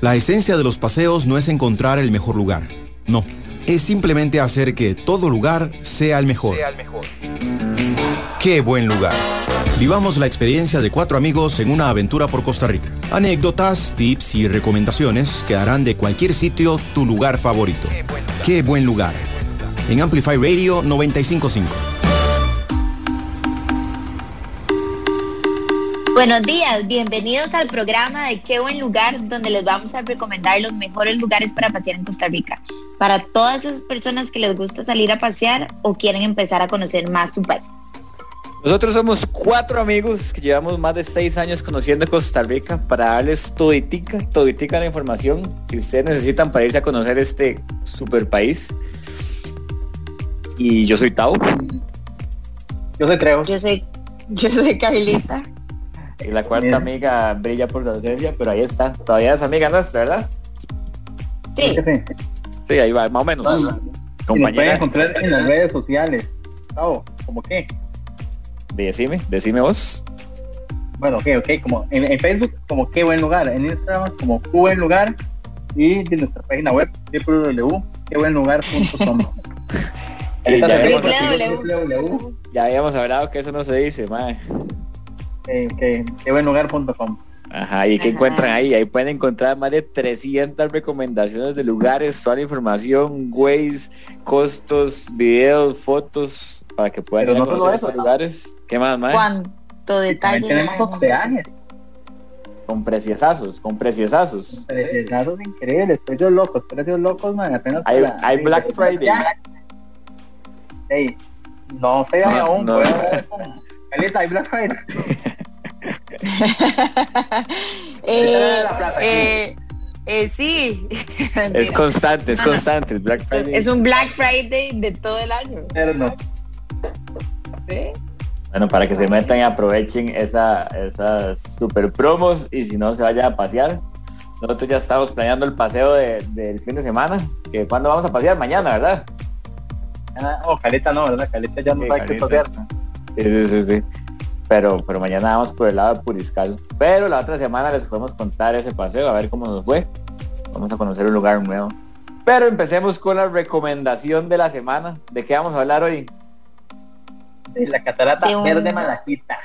La esencia de los paseos no es encontrar el mejor lugar, no, es simplemente hacer que todo lugar sea el mejor. Qué buen lugar. Vivamos la experiencia de cuatro amigos en una aventura por Costa Rica. Anécdotas, tips y recomendaciones que harán de cualquier sitio tu lugar favorito. Qué buen lugar. En Amplify Radio 955. Buenos días, bienvenidos al programa de Qué buen lugar, donde les vamos a recomendar los mejores lugares para pasear en Costa Rica. Para todas esas personas que les gusta salir a pasear o quieren empezar a conocer más su país. Nosotros somos cuatro amigos que llevamos más de seis años conociendo Costa Rica para darles toditica, toditica la información que ustedes necesitan para irse a conocer este super país. Y yo soy Tau. Yo soy Treo. Yo soy, yo soy Carlita. Y la cuarta amiga brilla por su ausencia, pero ahí está. Todavía es amiga, ¿no? ¿Verdad? Sí. Sí, ahí va, más o menos. Compañera. pueden encontrar en las redes sociales. Tau, ¿cómo qué? Decime, decime vos. Bueno, ok, ok, como en, Facebook como qué buen lugar, en Instagram como qué buen lugar y de nuestra página web www.quebuenlugar.com. ya, ya habíamos hablado que eso no se dice, madre. Eh, quebuenlugar.com. Ajá, y que encuentran ahí, ahí pueden encontrar más de 300 recomendaciones de lugares, toda la información, ways, costos, videos, fotos, para que puedan ir a esos lugares. ¿Qué más, más? ¿Cuánto detalle? Tenemos hospedajes. Con preciosazos, con preciosazos. Preciosazos increíbles, precios locos, precios locos, man, apenas. Hay, hay Black Friday. Hey, no sé no, aún, no. Hay Black Friday. eh, eh, eh, sí. es constante, es constante. Es Black Friday. Es un Black Friday de todo el año. Pero no. Bueno, para que se metan y aprovechen esa, esas super promos y si no se vayan a pasear. Nosotros ya estamos planeando el paseo del fin de semana. Que cuando vamos a pasear mañana, ¿verdad? Ah, oh, Caleta no, ¿verdad? Caleta ya no va que pasear. Sí, sí, sí, Pero, pero mañana vamos por el lado de Puriscal. Pero la otra semana les podemos contar ese paseo, a ver cómo nos fue. Vamos a conocer un lugar nuevo. Pero empecemos con la recomendación de la semana. ¿De qué vamos a hablar hoy? de la catarata Verde Malaquita.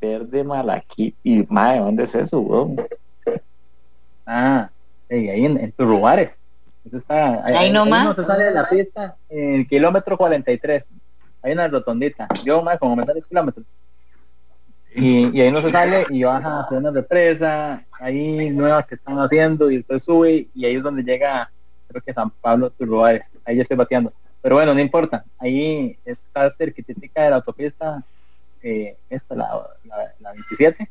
Verde Malaquita. Y madre, ¿dónde es eso, weón? Ah, ahí en, en lugares. Eso está, ahí, ahí nomás. no se sale de la pista en el kilómetro 43. Hay una rotondita. Yo más como me sale kilómetros. Y, y, ahí no se sale y baja hacia una represa, ahí nuevas que están haciendo y después sube y ahí es donde llega, creo que San Pablo Turruares. Ahí ya estoy bateando. Pero bueno, no importa. Ahí está cerquita de la autopista, eh, esta, la, la, 27.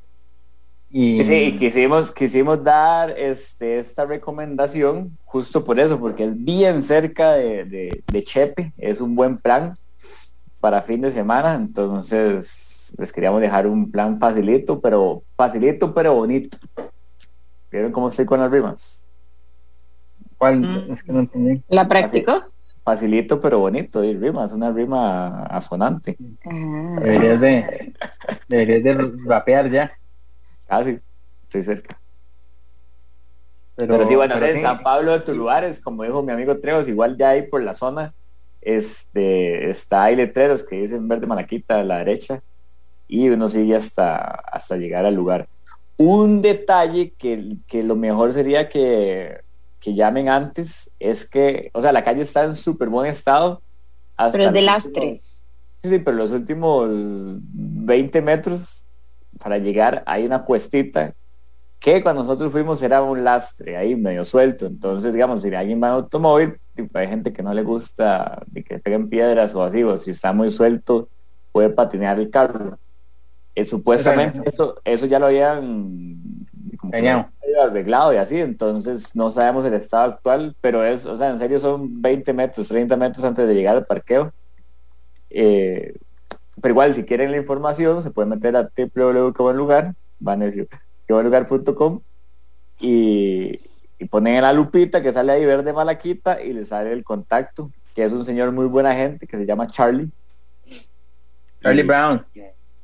Y... Sí, quisimos, quisimos dar este, esta recomendación justo por eso, porque es bien cerca de, de, Chepe, es un buen plan para fin de semana, entonces les queríamos dejar un plan facilito, pero facilito pero bonito. ¿Vieron cómo estoy con las rimas? ¿Cuál? Mm. Es que no entendí. ¿La practicó? facilito pero bonito, y rima, es una rima asonante. Ah. Deberías de, deberías de rapear ya. Casi, estoy cerca. Pero, sí, bueno, en San Pablo de Tuluares, como dijo mi amigo Treos, igual ya ahí por la zona, este, está hay letreros que dicen verde malaquita a la derecha y uno sigue hasta, hasta llegar al lugar. Un detalle que, que lo mejor sería que que llamen antes es que, o sea, la calle está en súper buen estado. Hasta pero es de lastre. sí, pero los últimos 20 metros para llegar hay una cuestita que cuando nosotros fuimos era un lastre ahí medio suelto. Entonces, digamos, si alguien va en automóvil, hay gente que no le gusta de que peguen piedras o así, o si está muy suelto, puede patinear el carro. Eh, supuestamente eso, eso ya lo habían arreglado y así, entonces no sabemos el estado actual, pero es, o sea, en serio son 20 metros, 30 metros antes de llegar al parqueo. Eh, pero igual, si quieren la información, se pueden meter a www.quebuenlugar, van a decir quebuenlugar.com y, y ponen en la lupita que sale ahí verde malaquita y le sale el contacto, que es un señor muy buena gente que se llama Charlie. Charlie Brown.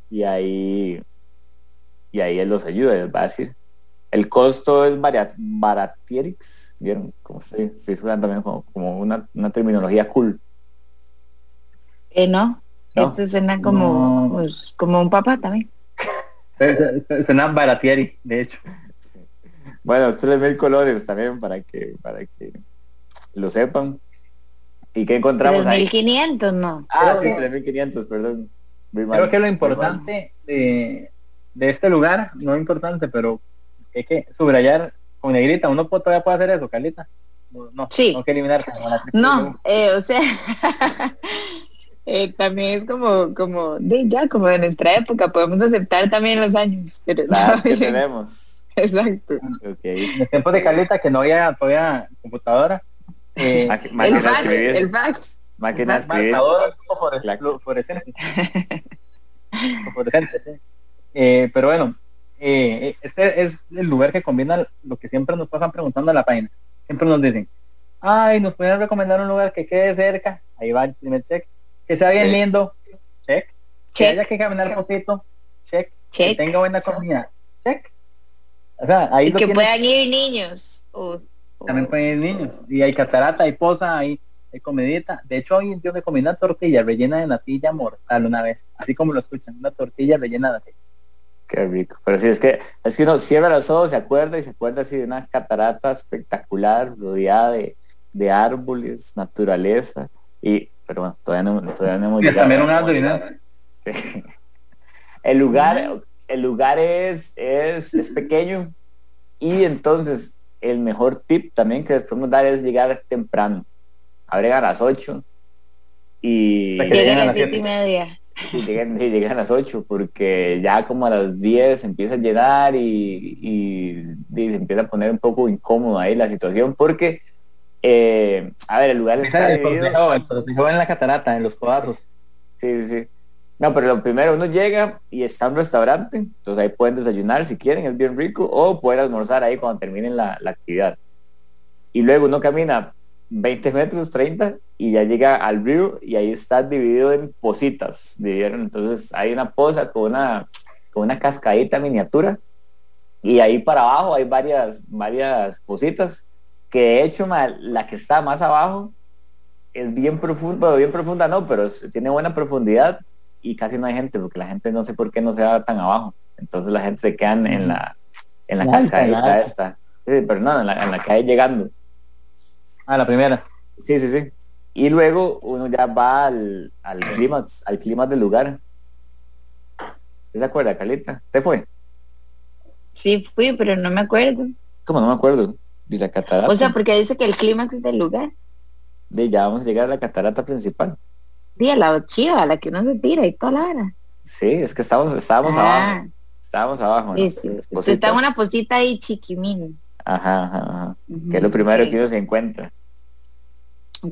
Y ahí y ahí él los ayuda, les va a decir El costo es baratierix, ¿vieron? Como se, se usa también como, una, terminología cool. Eh, no, esto suena como, pues, como un papá también. Suena baratieri, de hecho. Bueno, tres mil colores también para que, para que lo sepan. ¿Y qué encontramos 3.500, ¿no? Ah, sí, 3.500, perdón. Creo que lo importante de, de, este lugar, no importante, pero hay que subrayar con negrita. ¿Uno todavía puede hacer eso, Carlita? No, sí. no que eliminar. No, eh, o sea, eh, también es como, como, de ya, como de nuestra época, podemos aceptar también los años. Pero claro, que tenemos. Exacto. Okay. En el tiempo de Carlita, que no había todavía computadora, eh, el, fax, el fax. Máquina escribir. eh, pero bueno, eh, este es el lugar que combina lo que siempre nos pasan preguntando a la página. Siempre nos dicen, ay, nos pueden recomendar un lugar que quede cerca. Ahí va el primer check. Que sea bien lindo. Check. Que haya que caminar poquito. Check. Que tenga buena comida. Check. O sea, ahí y que puedan ir niños. También pueden ir niños. Y hay catarata, hay posa, hay, hay comidita. De hecho, hoy yo me comí una tortilla rellena de natilla mortal una vez. Así como lo escuchan, una tortilla rellena de natilla. Qué rico. Pero sí, es que, es que uno cierra los ojos, se acuerda y se acuerda así de una catarata espectacular, rodeada de, de árboles, naturaleza. Y, pero bueno, todavía no, todavía no hemos llegado. También un sí. El lugar, el lugar es, es, es pequeño y entonces el mejor tip también que les podemos dar es llegar temprano. Abren a las 8 y... Llegan a las 7 y media. Sí, llegan, a las 8 porque ya como a las 10 empieza a llenar y, se empieza a poner un poco incómodo ahí la situación porque, eh, a ver, el lugar está dividido... en la catarata, en los cuadros. Sí, sí, sí. No, pero lo primero, uno llega y está en un restaurante, entonces ahí pueden desayunar si quieren, es bien rico, o pueden almorzar ahí cuando terminen la, actividad. Y luego uno camina 20 metros, 30, y ya llega al río y ahí está dividido en positas, dividieron. Entonces hay una poza con una, con una cascadita miniatura, y ahí para abajo hay varias, varias positas, que de hecho la que está más abajo es bien profunda, bien profunda no, pero tiene buena profundidad y casi no hay gente porque la gente no sé por qué no se va tan abajo. Entonces la gente se queda en la, en la cascadita esta. Sí, pero no, en la, en la calle llegando. a la primera. Sí, sí, sí. Y luego uno ya va al, al clima, al clima del lugar. ¿Se acuerda, Calita? ¿Te fue? Sí, fui, pero no me acuerdo. ¿Cómo no me acuerdo? De la catarata. O sea, porque dice que el clímax es del lugar. De ya vamos a llegar a la catarata principal. Día la chiva, la que uno se tira y toda la hora. Sí, es que estamos, estábamos ah. abajo. Estábamos abajo. está una posita ahí chiquimín. Ajá, ajá, que es lo primero que uno se encuentra.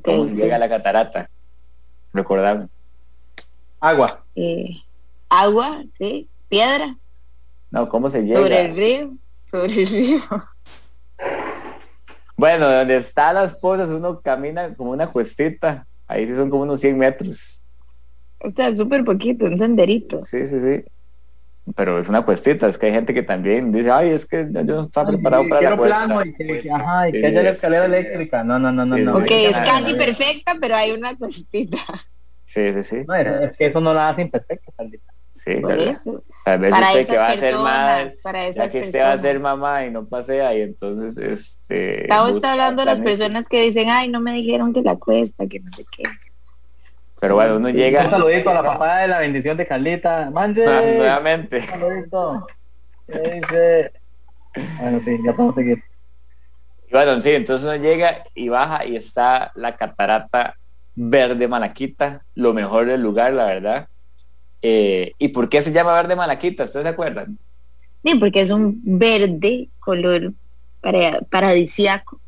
¿Cómo llega a la catarata? Recordamos. Agua. Eh, agua, sí. Piedra. No, ¿cómo se llega? Sobre el río. Sobre el río. Bueno, donde están las pozas uno camina como una cuestita Ahí sí son como unos 100 metros. O sea, súper poquito, un senderito. Sí, sí, sí. Pero es una cuestita, es que hay gente que también dice, ay, es que yo no estaba preparado para la cuesta. y que, ajá, y que haya la escalera eléctrica. No, no, no, no. no. Ok, es casi perfecta, pero hay una cuestita. Sí, sí, sí. No, es, que eso no la hace imperfecta, Sí, Por eso. Para usted que va a ser más, para ya que usted va a ser mamá y no pasea y entonces este estamos hablando de las personas que dicen ay no me dijeron que la cuesta que no sé qué pero bueno uno llega un saludito a la papá de la bendición de Carlita. Mande. Ah, nuevamente. Saludito. Dice bueno sí ya podemos seguir. Y bueno sí entonces uno llega y baja y está la catarata verde malaquita lo mejor del lugar la verdad eh, ¿Y por qué se llama verde malaquita? ¿Ustedes se acuerdan? Sí, porque es un verde color para, paradisiaco.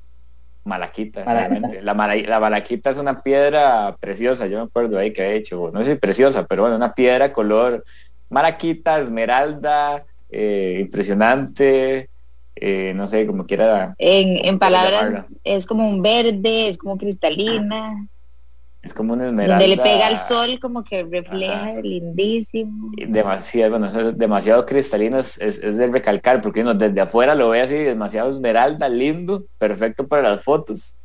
Malaquita, La, la, malaquita es una piedra preciosa, yo me acuerdo ahí que he hecho, no sé si preciosa, pero bueno, una piedra color malaquita, esmeralda, eh, impresionante, eh, no sé, como quiera. En, en palabras, es como un verde, es como cristalina. Es como un esmeralda. Donde le pega el sol, como que refleja, lindísimo. Demasiado, bueno, eso es demasiado cristalino, es, es, de recalcar, porque uno desde afuera lo ve así, demasiado esmeralda, lindo, perfecto para las fotos.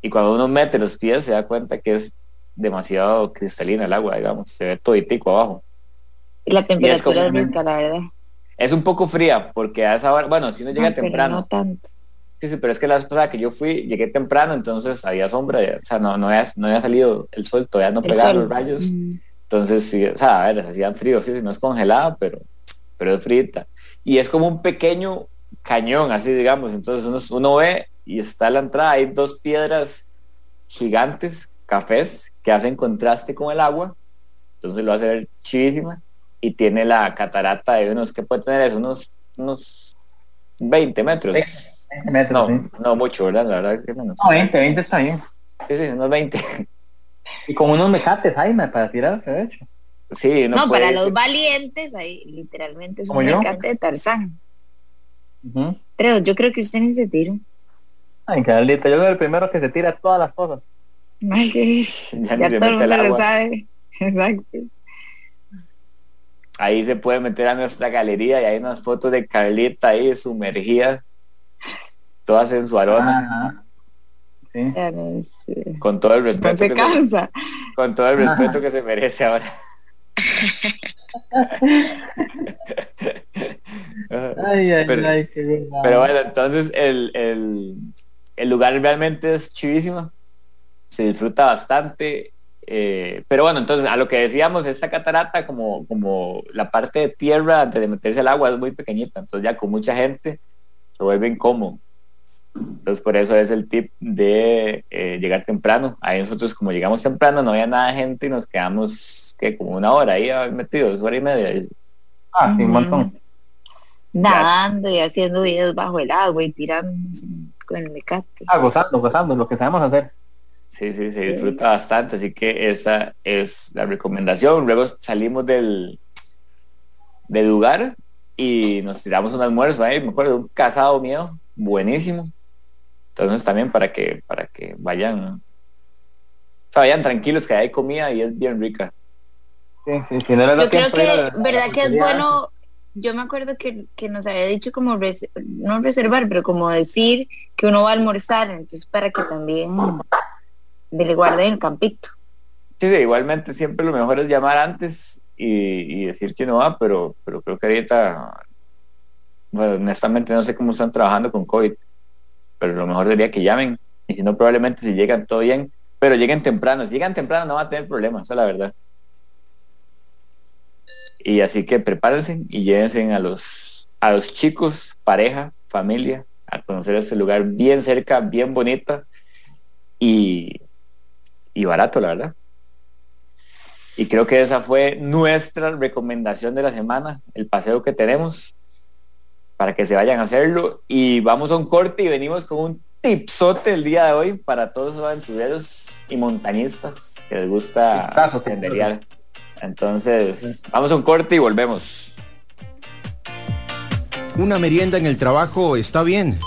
Y cuando uno mete los pies se da cuenta que es demasiado cristalina el agua, digamos, se ve toditico abajo. Y la temperatura es, rica, la verdad. Es un poco fría, porque a esa hora, bueno, si uno llega temprano. No tanto Sí, sí, pero es que la vez pasada que yo fui, llegué temprano, entonces había sombra, o sea, no, no, había, no había salido el sol, todavía no pegaba los rayos. Entonces, sí, o sea, a ver, hacían frío, sí, sí, no es congelada, pero, pero es frita. Y es como un pequeño cañón, así digamos. Entonces uno, uno ve y está la entrada, hay dos piedras gigantes, cafés, que hacen contraste con el agua. Entonces lo hace ver chivísima. Y tiene la catarata de unos, ¿qué puede tener? Es unos, unos 20 metros no, no mucho, ¿verdad? La verdad que menos. No, 20, 20 está bien. Sí, sí, unos 20. Y con unos mecates, Jaime, para tirarse, de hecho. Sí, no, no para los valientes, ahí literalmente es un mecate de Tarzán. Pero yo creo que usted ni se tira. Ay, Carlita, yo soy el primero que se tira todas las cosas. Ay, que... ya, ya todo el mundo lo sabe. Exacto. Ahí se puede meter a nuestra galería y hay unas fotos de Carlita ahí sumergida todas en su aroma. Con todo el respeto. que Se, con todo el respeto que se merece ahora. pero, bueno, entonces el, el, lugar realmente es chivísimo. Se disfruta bastante. Eh, pero bueno, entonces a lo que decíamos, esta catarata, como, como la parte de tierra antes de meterse al agua es muy pequeñita, entonces ya con mucha gente se vuelve incómodo. Entonces por eso es el tip de eh, llegar temprano. Ahí nosotros como llegamos temprano no había nada de gente y nos quedamos que como una hora ahí metidos, hora y media. Ah, sí, un montón. Nadando y haciendo videos bajo el agua y tirando con el mecate. Ah, gozando, gozando, lo que sabemos hacer. Sí, sí, se disfruta bastante, así que esa es la recomendación. Luego salimos del, del lugar y nos tiramos un almuerzo ahí, me acuerdo, un casado mío, buenísimo. Entonces también para que, para que vayan, vayan tranquilos que hay comida y es bien rica. yo creo que, verdad que es bueno, yo me acuerdo que, nos había dicho como, no reservar, pero como decir que uno va a almorzar, entonces para que también le guarden el campito. Sí, sí, igualmente siempre lo mejor es llamar antes y, decir que no va, pero, pero creo que ahorita, bueno, honestamente no sé cómo están trabajando con COVID pero lo mejor sería que llamen y si no probablemente si llegan todo bien, pero lleguen temprano, si llegan temprano no va a tener problemas, esa es la verdad. Y así que prepárense y llévense a los, a los chicos, pareja, familia, a conocer este lugar bien cerca, bien bonito y, y barato, la verdad. Y creo que esa fue nuestra recomendación de la semana, el paseo que tenemos para que se vayan a hacerlo. Y vamos a un corte y venimos con un tipsote el día de hoy para todos los aventureros y montañistas que les gusta senderear. Entonces, vamos a un corte y volvemos. Una merienda en el trabajo está bien,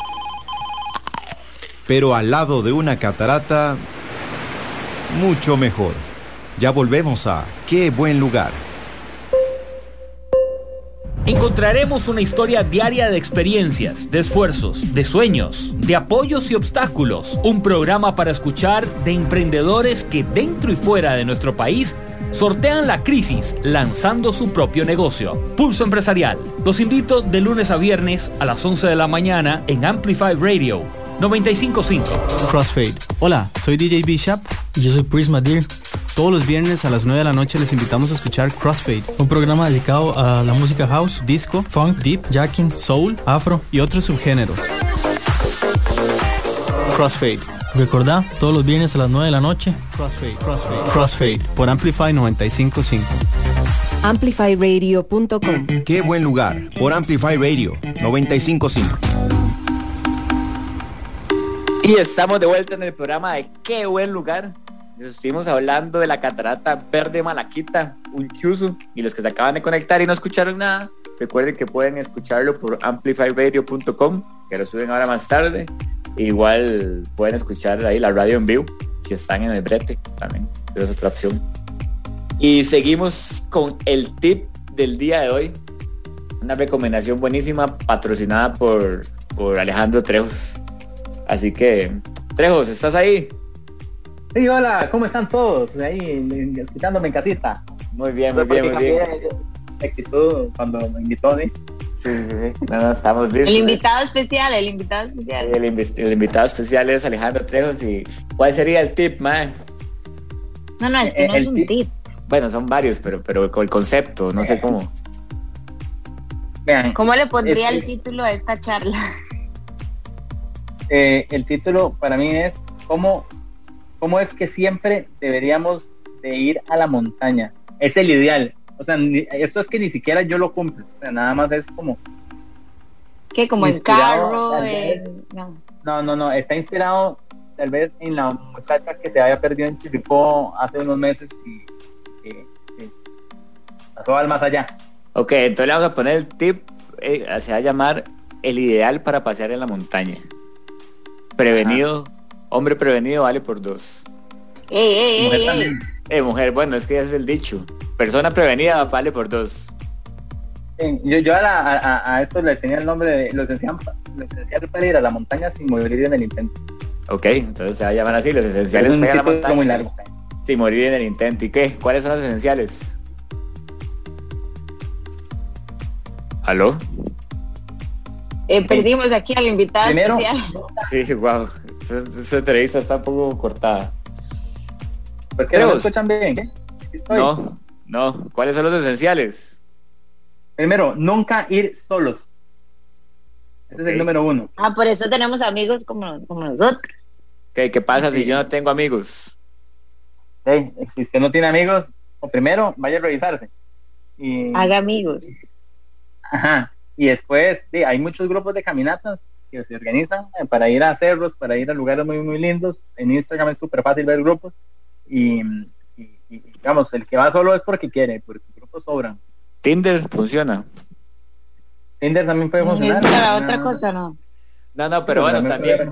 pero al lado de una catarata, mucho mejor. Ya volvemos a Qué buen lugar. Encontraremos una historia diaria de experiencias, de esfuerzos, de sueños, de apoyos y obstáculos. Un programa para escuchar de emprendedores que dentro y fuera de nuestro país sortean la crisis lanzando su propio negocio. Pulso Empresarial. Los invito de lunes a viernes a las 11 de la mañana en Amplify Radio 955. Crossfade. Hola, soy DJ Bishop y yo soy Prisma Deer. Todos los viernes a las 9 de la noche les invitamos a escuchar Crossfade, un programa dedicado a la música house, disco, funk, deep, jacking, soul, afro y otros subgéneros. Crossfade. Recordá, todos los viernes a las 9 de la noche. Crossfade, Crossfade, Crossfade por Amplify 955. AmplifyRadio.com. Qué buen lugar por Amplify Radio 955. Y estamos de vuelta en el programa de Qué buen lugar estuvimos hablando de la catarata verde malaquita, un chuzo, y los que se acaban de conectar y no escucharon nada, recuerden que pueden escucharlo por amplifyradio.com, que lo suben ahora más tarde. Igual pueden escuchar ahí la radio en vivo, si están en el brete también, es otra opción. Y seguimos con el tip del día de hoy, una recomendación buenísima patrocinada por, por Alejandro Trejos. Así que, Trejos, ¿estás ahí? Sí, hola, ¿cómo están todos? Ahí, escuchándome en casita. Muy bien, muy bien, muy bien. cuando me invitó, ¿sí? Sí, sí, sí. No, no, estamos listos. El invitado especial, el invitado especial. El, el, invitado especial es Alejandro Trejos y ¿cuál sería el tip, mae? No, no, es que no es un tip. Bueno, son varios, pero, pero con el concepto, no sé cómo. Vean, ¿Cómo le pondría el título a esta charla? Eh, el título para mí es ¿cómo, cómo es que siempre deberíamos de ir a la montaña. Es el ideal. O sea, esto es que ni siquiera yo lo cumplo. O sea, nada más es como... ¿Qué? Como en carro. No. no, no, Está inspirado tal vez en la muchacha que se había perdido en Chiripó hace unos meses y pasó al más allá. Ok, entonces le vamos a poner el tip, eh, se va a llamar el ideal para pasear en la montaña. Prevenido, hombre prevenido vale por dos. Ey, ey, eh, mujer, bueno, es que ese es el dicho. Persona prevenida vale por dos. yo, yo a, a, esto le tenía el nombre de los esenciales, para ir a la montaña sin morir en el intento. Ok, entonces se va a llamar así, los esenciales para ir a la montaña. Muy largo. Sin morir en el intento. ¿Y qué? ¿Cuáles son los esenciales? ¿Aló? Eh, perdimos aquí al invitado Primero, especial. Sí, wow. Esa, entrevista está un poco cortada. ¿Por qué no escuchan bien? No, no. ¿Cuáles son los esenciales? Primero, nunca ir solos. Ese es el número uno. Ah, por eso tenemos amigos como, como nosotros. ¿Qué, ¿Qué pasa si yo no tengo amigos? si usted no tiene amigos, o primero vaya a revisarse. Y... Haga amigos. Ajá. Y después, hay muchos grupos de caminatas que se organizan eh, para ir a cerros, para ir a lugares muy, muy lindos. En Instagram es súper fácil ver grupos. Y, digamos, el que va solo es porque quiere, porque grupos sobran. Tinder funciona. Tinder también puede funcionar. Para otra cosa, no. No, no, pero bueno, también,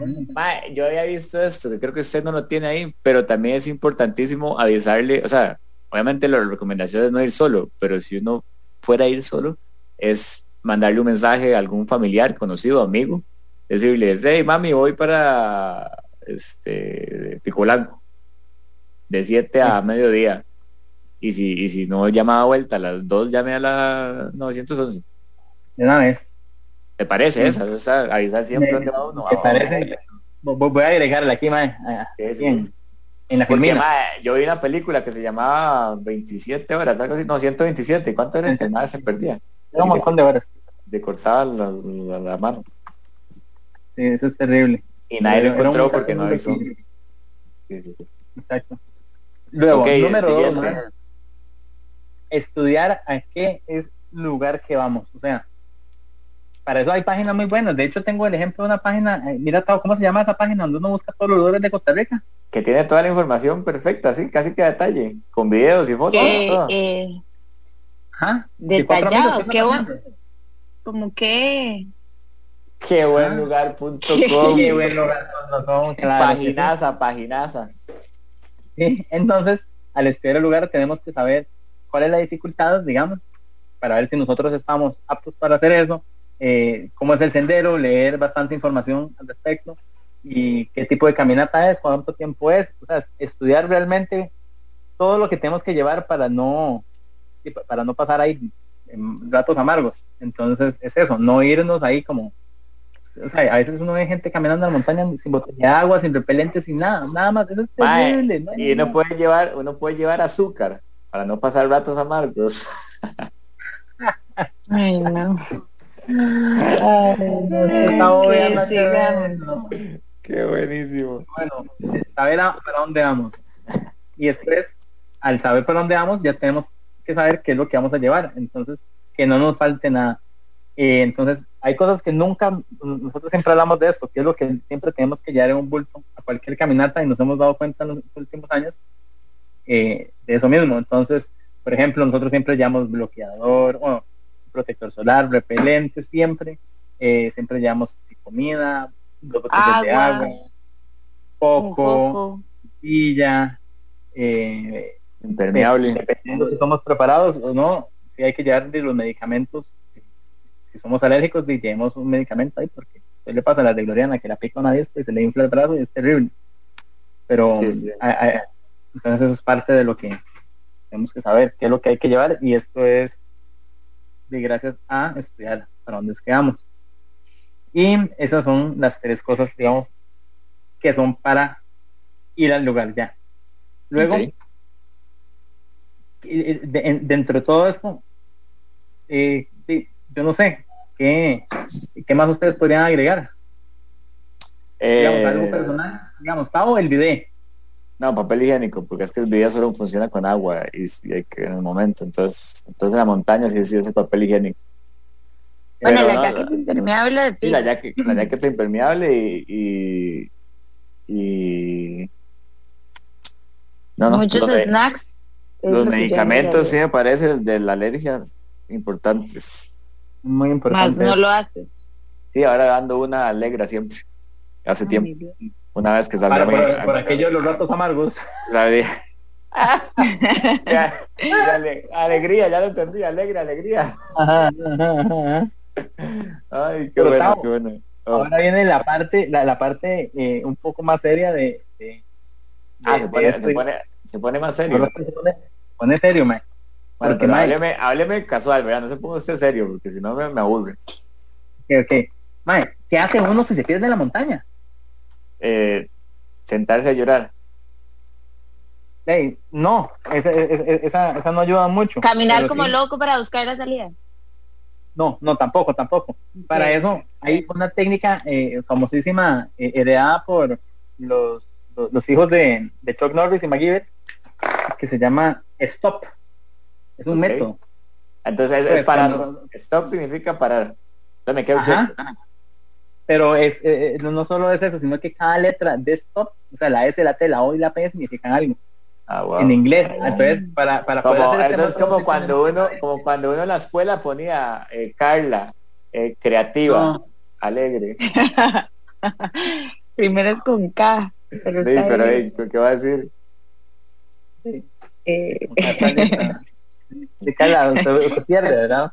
yo había visto esto, que creo que usted no lo tiene ahí, pero también es importantísimo avisarle, o sea, obviamente la recomendación es no ir solo, pero si uno fuera a ir solo, es mandarle un mensaje a algún familiar, conocido, amigo, decirles, hey mami, voy para este Picolanco, de 7 a mediodía. Y si, y si no llama a vuelta a las 2, llame a la 911. De una vez. ¿Te parece esa? avisar siempre dónde va uno. ¿Te parece? Voy a agregarle aquí, más en, la Porque, yo vi una película que se llamaba 27 horas, algo así, no, 127. ¿Cuánto era? Nada se perdía. un montón de horas. De cortar la, mano. Sí, eso es terrible. Y nadie lo encontró porque no avisó. Exacto. Luego, número dos, estudiar a qué es lugar que vamos. O sea, para eso hay páginas muy buenas. De hecho, tengo el ejemplo de una página, eh, mira ¿cómo se llama esa página donde uno busca todos los lugares de Costa Rica? Que tiene toda la información perfecta, así, casi que a detalle, con videos y fotos. Eh, Detallado, qué bueno. Como que... Qué buen lugar punto Qué buen lugar Paginaza, paginaza. entonces, al estudiar el lugar tenemos que saber cuál es la dificultad, digamos, para ver si nosotros estamos aptos para hacer eso eh, cómo es el sendero, leer bastante información al respecto y qué tipo de caminata es, cuánto tiempo es, o sea, estudiar realmente todo lo que tenemos que llevar para no para no pasar ahí en ratos amargos. Entonces es eso, no irnos ahí como o sea, a veces uno ve gente caminando en la montaña sin botella de agua, sin repelente, sin nada, nada más. Eso es terrible. y uno puede llevar, uno puede llevar azúcar para no pasar ratos amargos. Ay, no. Qué buenísimo. Bueno, saber para dónde vamos. Y después, al saber para dónde vamos, ya tenemos que saber qué es lo que vamos a llevar. Entonces, que no nos falte nada. Eh, entonces, hay cosas que nunca, nosotros siempre hablamos de esto, que es lo que siempre tenemos que llevar en un bulto a cualquier caminata y nos hemos dado cuenta en los últimos años eh, de eso mismo. Entonces, por ejemplo, nosotros siempre llevamos bloqueador, bueno, protector solar, repelente siempre, eh, siempre llevamos comida, dos botellas de agua, poco, pastilla, eh, Impermeable. dependiendo si somos preparados o no, si hay que llevar de los medicamentos, si somos alérgicos, y llevemos un medicamento ahí, porque se le pasa a la de Gloriana que la pica una vez y se le infla el brazo y es terrible. Pero Sí, sí. a- a- entonces eso es parte de lo que tenemos que saber, qué es lo que hay que llevar, y esto es de gracias a estudiar para dónde es que vamos. Y esas son las tres cosas, digamos, que son para ir al lugar ya. Luego, de- dentro de todo esto, eh, yo no sé, ¿qué, ¿qué más ustedes podrían agregar? Digamos, Eh, algo personal, digamos, Pavo, el video. no, papel higiénico, porque es que el video solo funciona con agua y, y hay que en el momento. Entonces, entonces en la montaña sí sí es el papel higiénico. Bueno, Pero la no, jaqueta impermeable de Sí, la, piel. la jaqueta impermeable y, y, y- no, no, Muchos los, snacks. los medicamentos sí me parece de la alergia importantes. Muy Más importante. no lo hace. Sí, ahora ando una alegra siempre. Hace Ay, tiempo, una vez que Para, salga por, por aquello de los ratos amargos. sabía. Ya, ya ale- alegría, ya lo entendí, alegre, alegría. Ajá, ajá, ajá. Ay, qué Pero, bueno, Tavo, qué bueno. Oh, Ahora viene la parte, la, la parte eh, un poco más seria de, ah, se de pone, se pone, se pone más serio. Ahora se pone, se pone serio, man. Bueno, Porque, mae, hábleme, hábleme casual, ¿verdad? No se ponga usted serio, porque si no me, me aburre. ok, ok. Mae, ¿qué hace uno si se pierde en la montaña? Eh, sentarse a llorar. Ey, no, esa, esa, esa, esa no ayuda mucho. Caminar como sí- loco para buscar la salida. No, no, tampoco, tampoco. Para eso hay una técnica eh, famosísima eh, heredada por los, los, los hijos de, de Chuck Norris y McGibbet que se llama stop. Es un método. Entonces es, Pues, es parar. cuando- Stop significa parar. Entonces me quedo Ajá. quieto. Pero es, eh, eh, no, solo es eso, sino que cada letra de stop, o sea, la S, la T, la O y la P significan algo Ah, wow. en inglés. Entonces, para, para poder Como, hacer este eso es como sí cuando uno, como cuando uno en la escuela ponía eh, Carla, eh, creativa, No. alegre. Sí, Primero es con K. Pero, está pero bien. eh, ¿qué va a decir? Eh, Carla, usted, usted pierde, ¿verdad?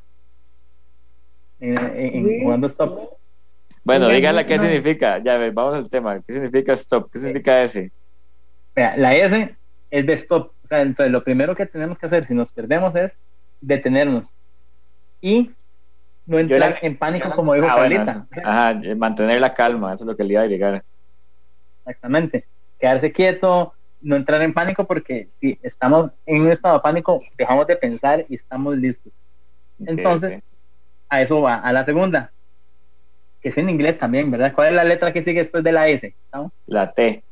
En, en- en Sí. jugando stop. Bueno, Ya, dígala qué no. significa. Ya, ve, vamos al tema. ¿Qué significa stop? ¿Qué significa ese? Vea, la S es de stop. O sea, entonces lo primero que tenemos que hacer si nos perdemos es detenernos. Y no entrar la- en pánico como dijo Ah, Carlita. Ajá, eh, mantener la calma, eso es lo que le iba a llegar. Exactamente. Quedarse quieto, no entrar en pánico porque si estamos en un estado de pánico, dejamos de pensar y estamos listos. Entonces. A eso va, a la segunda. Que es en inglés también, ¿verdad? ¿Cuál es la letra que sigue después de la S? ¿No? La T.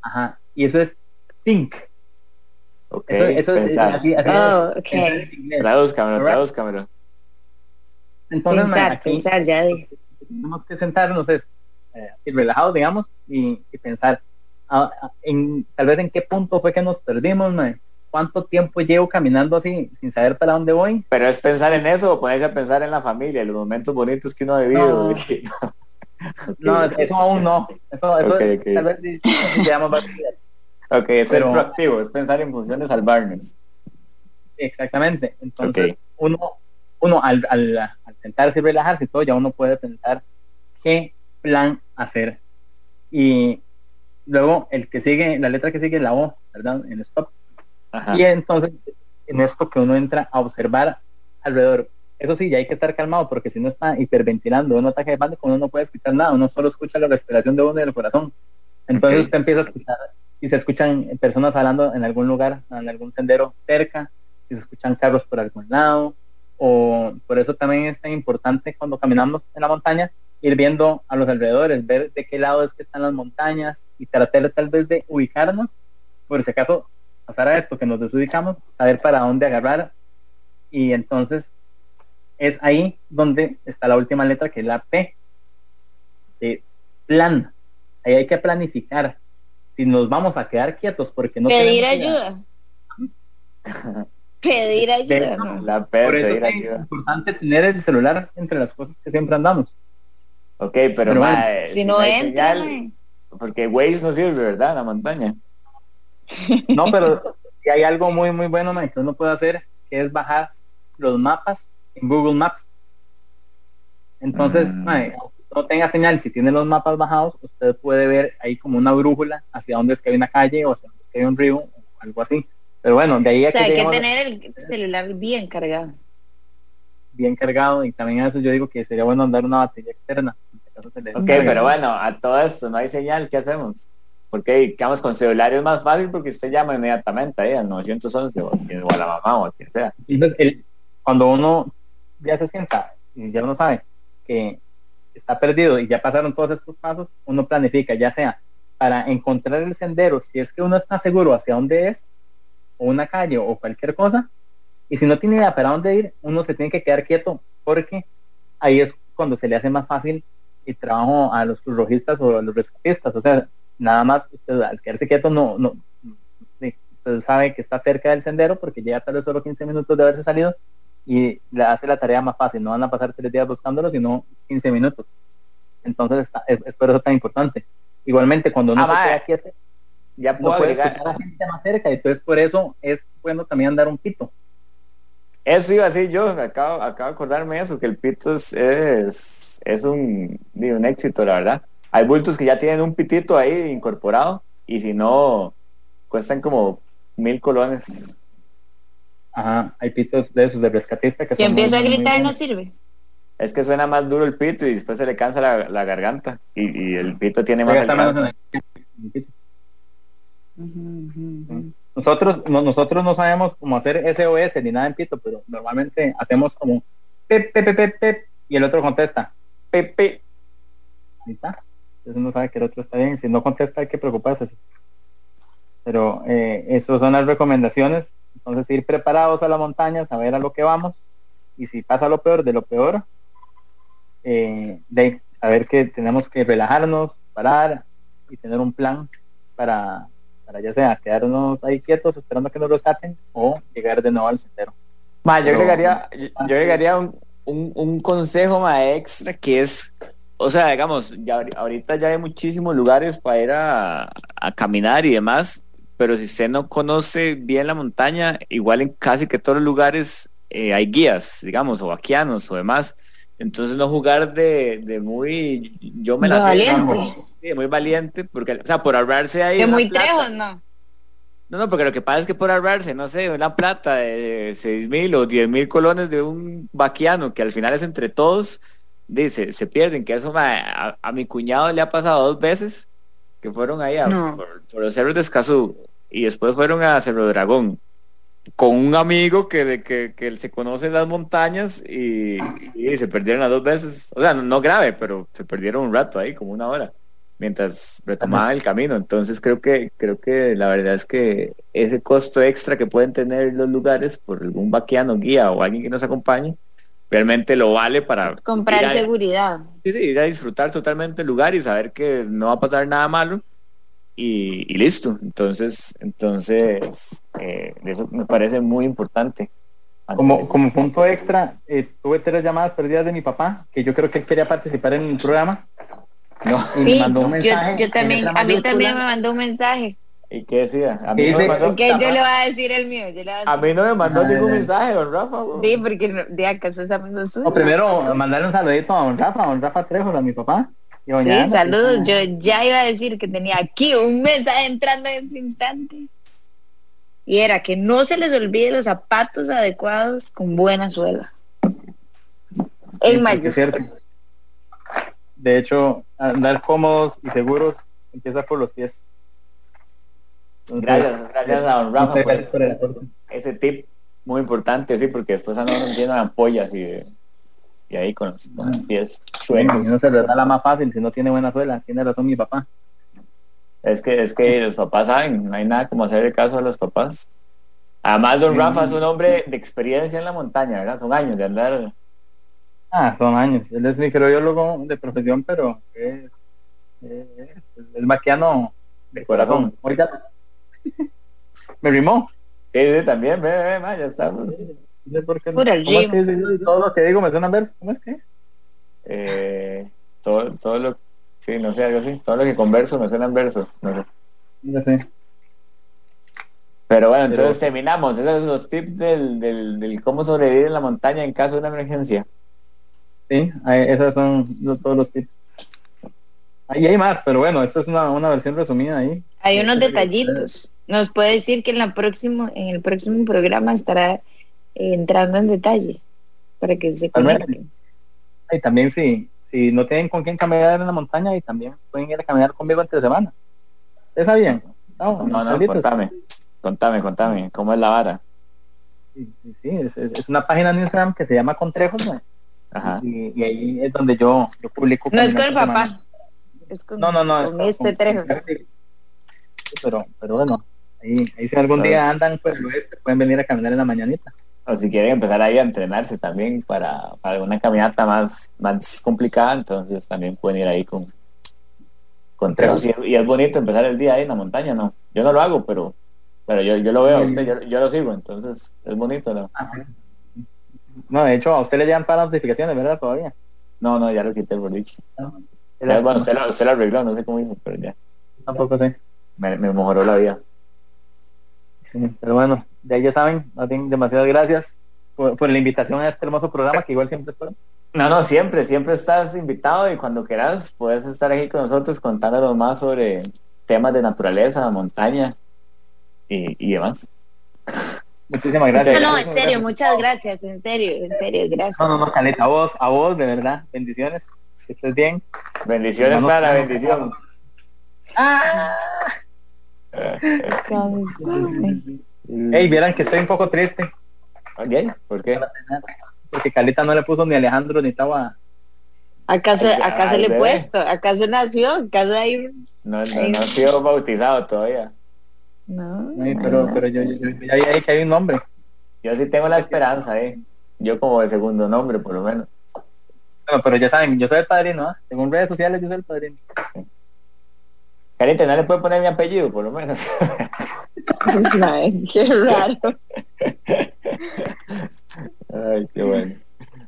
Ajá. Y eso es think. Ok, Eso, eso es pensar. así, así Oh, es, ok. pensar en inglés. Tradúzcamelo, Alright. tradúzcamelo. Entonces, pensar, aquí pensar, ya dije. tenemos que sentarnos es eh, así relajados, digamos, y, y pensar en tal vez en qué punto fue que nos perdimos, mae? cuánto tiempo llevo caminando así sin saber para dónde voy. Pero es pensar en eso o ponerse a pensar en la familia, en los momentos bonitos que uno ha vivido. No. No, eso aún no. Eso, eso es, tal vez sí, sí, llevamos varios días. ok, es ser Pero- proactivo, es pensar en funciones salvarnos. Exactamente. Entonces, uno, uno al, al, al sentarse y relajarse y todo, ya uno puede pensar qué plan hacer. Y luego el que sigue, la letra que sigue es la O, ¿verdad? En stop. Ajá. Y entonces, en esto que uno entra a observar alrededor. Eso sí, ya hay que estar calmado porque si uno está hiperventilando, un ataque de pánico, uno no puede escuchar nada, uno solo escucha la respiración de uno y del corazón. Entonces Ok. usted empieza a escuchar y se escuchan personas hablando en algún lugar, en algún sendero cerca, si se escuchan carros por algún lado, o por eso también es tan importante cuando caminamos en la montaña ir viendo a los alrededores, ver de qué lado es que están las montañas y tratar tal vez de ubicarnos, por si acaso pasara esto, que nos desubicamos, saber para dónde agarrar y entonces es ahí donde está la última letra que es la P de plan. Ahí hay que planificar si nos vamos a quedar quietos porque no Pedir ayuda. Pedir ayuda. ¿no? La P, Por eso pedir es ayuda. importante tener el celular entre las cosas que siempre andamos. Ok, pero, Pero bueno, mae, Si no entra, señal, porque Waze no sirve, ¿verdad? La montaña. No, pero si hay algo muy, muy bueno mae, que uno puede hacer, que es bajar los mapas en Google Maps. Entonces, Mm. aunque no tenga señal, si tiene los mapas bajados, usted puede ver ahí como una brújula hacia dónde es que hay una calle o hacia dónde es que hay un río o algo así. Pero bueno, de ahí a O sea, que hay que tener el celular bien cargado. Bien cargado y también a eso yo digo que sería bueno andar una batería externa. Ok, pero bueno, a todo esto no hay señal, ¿qué hacemos? Porque quedamos con celular es más fácil porque usted llama inmediatamente ahí al 911 o, o a la mamá o a quien sea. Entonces, el- cuando uno ya se sienta y ya uno sabe que está perdido y ya pasaron todos estos pasos, uno planifica, ya sea para encontrar el sendero, si es que uno está seguro hacia dónde es, o una calle o cualquier cosa, y si no tiene idea para dónde ir, uno se tiene que quedar quieto, porque ahí es cuando se le hace más fácil el trabajo a los cruzrojistas o a los rescatistas, o sea, nada más usted al quedarse quieto no, no, usted sabe que está cerca del sendero porque llega tal vez solo 15 minutos de haberse salido y le hace la tarea más fácil. No van a pasar tres días buscándolo, sino 15 minutos. Entonces, está- es, es por eso tan importante. Igualmente, cuando uno Ah, se queda quieto, Ya no puede escuchar a la gente más cerca. Entonces, por eso es bueno también andar un pito. Eso iba así yo, acabo, acabo de acordarme de eso, que el pito es, es, es un, éxito, la verdad. Hay bultos que ya tienen un pitito ahí incorporado y si no, cuestan como mil colones. Ajá, hay pitos de esos de rescatista que Si empiezo a gritar no sirve. Es que suena más duro el pito y después se le cansa la, la garganta y, y el pito tiene más menos alcance. en el-. Nosotros no, nosotros no sabemos cómo hacer SOS ni nada en pito, pero normalmente hacemos como pep, pep, pep, pep, pep, y el otro contesta. Pepe. Ahí está. Entonces uno sabe que el otro está bien. Si no contesta hay que preocuparse. Pero eh, esas son las recomendaciones. Entonces ir preparados a la montaña, saber a lo que vamos. Y si pasa lo peor de lo peor, eh, de saber que tenemos que relajarnos, parar y tener un plan para, para ya sea quedarnos ahí quietos esperando que nos rescaten o llegar de nuevo al sendero. Ma, yo agregaría, yo, yo agregaría un, un, un consejo ma, extra que es, o sea, digamos, ya ahori- ahorita ya hay muchísimos lugares para ir a, a caminar y demás, pero si usted no conoce bien la montaña, igual en casi que todos los lugares eh, hay guías, digamos, o vaquianos o demás. Entonces no jugar de, de muy, yo me la sé, Valiente. Sí, de muy valiente, porque, o sea, por ahorrarse ahí. Una muy plata- trejos, ¿no? no, no, porque lo que pasa es que por ahorrarse, no sé, una plata de 6 mil o 10 mil colones de un vaquiano que al final es entre todos, dice, se pierden, que eso ma, a, a mi cuñado le ha pasado dos veces, que fueron ahí a- No. por, por los cerros de Escazú y después fueron a Cerro Dragón con un amigo que, de, que, que él se conoce en las montañas y, y se perdieron las dos veces, o sea, no, no grave, pero se perdieron un rato ahí, como una hora mientras retomaban el camino. Entonces creo que creo que la verdad es que ese costo extra que pueden tener los lugares por algún vaquiano guía o alguien que nos acompañe realmente lo vale para Comprar a- seguridad. sí, sí, ir a disfrutar totalmente el lugar y saber que no va a pasar nada malo y, y listo. Entonces entonces eh, eso me parece muy importante. Como, como punto extra, eh, tuve tres llamadas perdidas de mi papá, que yo creo que él quería participar en el programa. No, Y me Sí, mandó un yo, mensaje yo en también, a mí también me mandó un mensaje. ¿Y qué decía? A mí, ¿Qué no me mandó, Que yo le voy a decir el mío. Yo le voy a mí no me mandó Ah, ningún mensaje, don Rafa. Sí, porque no- de acaso es amigo suyo. No, primero mandarle un saludito a don Rafa, a don Rafa Trejo, a mi papá. Y Sí, Ana, saludos. Yo ya iba a decir que tenía aquí un mensaje entrando en este instante. Y era que no se les olvide los zapatos adecuados con buena suela. En es mayúsculas. cierto. De hecho, andar cómodos y seguros empieza por los pies. Entonces, Gracias, gracias a don Rafa muchas por- el ese tip muy importante, sí, porque después andan lleno de ampollas y, y ahí con los, con los pies y no se le da la más fácil si no tiene buena suela. Tiene razón mi papá. Es que, es que los papás saben, no hay nada como hacer el caso de los papás. Además, don. Rafa es un hombre de experiencia en la montaña, ¿verdad? Son años de andar. Ah, son años. Él es microbiólogo de profesión, pero es, es, es maquiano de corazón. Oiga, me rimó. Sí, sí, también, ve, ve, ma, ya estamos. No sé por qué. Pura ¿Cómo es que dice todo lo que digo me suena en verso. ¿Cómo es que? Eh, todo, todo lo, sí, no sé, algo así. Todo lo que converso me suena en verso. No sé. No sé. Pero bueno, entonces terminamos. Esos son los tips del, del, del cómo sobrevivir en la montaña en caso de una emergencia. Sí, esos son los- todos los tips. Ahí hay más, pero bueno, esta es una, una versión resumida ahí. Hay unos detallitos. Nos puede decir que en la próximo, en el próximo programa estará eh, entrando en detalle para que se conecten. Y también si, si no tienen con quién caminar en la montaña y también pueden ir a caminar conmigo entre semana. ¿Ustedes sabían? No, No, no, contame. Contame, contame. ¿Cómo es la vara? Sí, sí, sí, es una página en Instagram que se llama Contrejos, ¿no? Ajá. y, y ahí es donde yo, yo publico. No es con el papá. semanales. Es con, No, no, no. es con este con- trejo. Pero, pero bueno, ahí, ahí si algún día andan por el oeste, pueden venir a caminar en la mañanita. O si quieren empezar ahí a entrenarse también para, para una caminata más, más complicada, entonces también pueden ir ahí con, con trejos. Y, y es bonito empezar el día ahí en la montaña, ¿no? Yo no lo hago, pero pero yo, yo lo veo a usted, yo, yo lo sigo, entonces es bonito, ¿no? No, de hecho, a usted le llegan para notificaciones, ¿verdad? Todavía. No, no, ya lo quité el boliche. No, Ya, bueno, usted lo, usted lo arregló, no sé cómo hizo, pero ya Tampoco sé. me, me mejoró la vida. Sí, pero bueno, de ahí ya saben, Martín, demasiadas gracias por, por la invitación a este hermoso programa que igual siempre espero. No, no, siempre, siempre estás invitado y cuando quieras puedes estar aquí con nosotros contándonos más sobre temas de naturaleza, montaña y, y demás. Muchísimas gracias. No, no, en serio, muchas gracias, en serio, en serio, gracias. No, no, no, Caleta, a vos, a vos, de verdad, bendiciones, que estés bien. Bendiciones para la bendición. Hey, vieran que estoy un poco triste, Ok, ¿por qué? porque Caleta no le puso ni Alejandro ni Taba. ¿Acaso, Ay, acaso ay, le he puesto? ¿Acaso nació? ¿Acaso hay un- No, no, no he sido bautizado todavía. No. Pero, pero yo, yo, yo ya vi ahí que hay un nombre. Yo sí tengo la esperanza, ¿eh? Yo como de segundo nombre, por lo menos. Bueno, pero ya saben, yo soy el padrino, ¿ah? Según redes sociales, yo soy el padrino. Carita, ¿no le puede poner mi apellido, por lo menos? Ay, qué raro. Ay, qué bueno.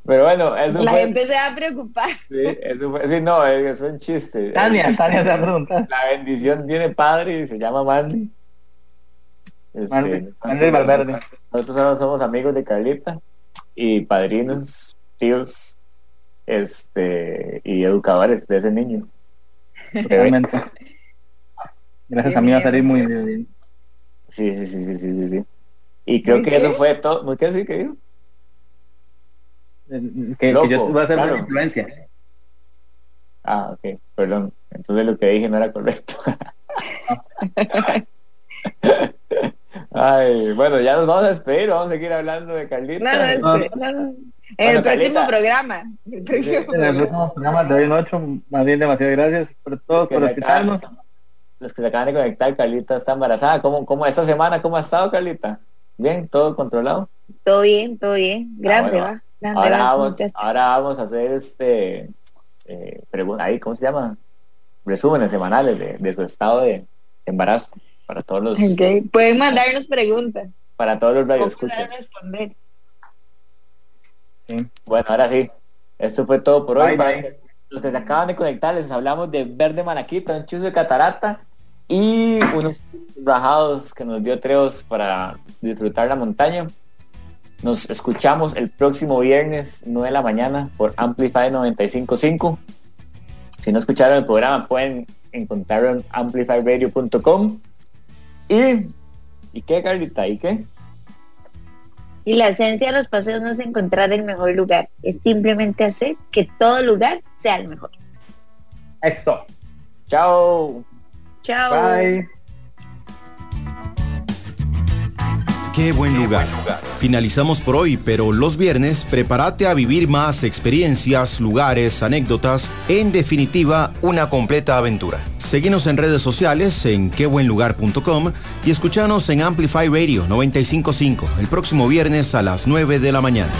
Pero bueno, eso La fue... gente se va a preocupar. Sí, eso fue... Sí, no, es es un chiste. Tania, Tania se va a preguntar. La bendición tiene padre y se llama Mandy. Este, nosotros Mandy Valverde. somos- Nosotros somos amigos de Carlita y padrinos, tíos, este y educadores de ese niño. Realmente. Gracias a mí va a salir muy bien. Sí, sí, sí, sí, sí, sí, sí. Y creo ¿Muy que eso fue todo. ¿Muy qué sí que dijo? Que, que Loco, yo voy a ser claro. influencia. Ah, ok, perdón. Entonces lo que dije no era correcto. Ay, bueno, ya nos vamos a despedir, vamos a seguir hablando de Carlita. No, no, este, no, no. En Bueno, el próximo Carlita. programa. El próximo En el programa. próximo programa de hoy en ocho, más bien demasiadas gracias por todos, Los que por se escucharnos. acaban- Los que se acaban de conectar, Carlita está embarazada. ¿Cómo, cómo esta semana, cómo ha estado Carlita? Bien, todo controlado. Todo bien, todo bien. Grande, Ah, bueno. va. Grande, Ahora va. vamos, ahora vamos a hacer este eh, pregun- ahí, ¿cómo se llama? Resúmenes semanales de, de su estado de embarazo para todos los Ok, Pueden mandarnos preguntas. para todos los radioescuchas. Sí. Bueno, ahora sí. Esto fue todo por hoy. Bye, Para bye. Los que se acaban de conectar, les hablamos de Verde Malaquita, un chuzo de catarata y unos rajados que nos dio Treos para disfrutar la montaña. Nos escuchamos el próximo viernes 9 de la mañana por Amplify 955. Si no escucharon el programa, pueden encontrarlo en amplifyradio.com. Y, ¿y qué, Carlita? ¿Y qué? Y la esencia de los paseos no es encontrar el mejor lugar, es simplemente hacer que todo lugar sea el mejor. Eso. Chao. Chao. Bye. Qué buen lugar. Finalizamos por hoy, pero los viernes prepárate a vivir más experiencias, lugares, anécdotas, en definitiva, una completa aventura. Seguinos en redes sociales en quebuenlugar.com y escuchanos en Amplify Radio 955 el próximo viernes a las 9 de la mañana.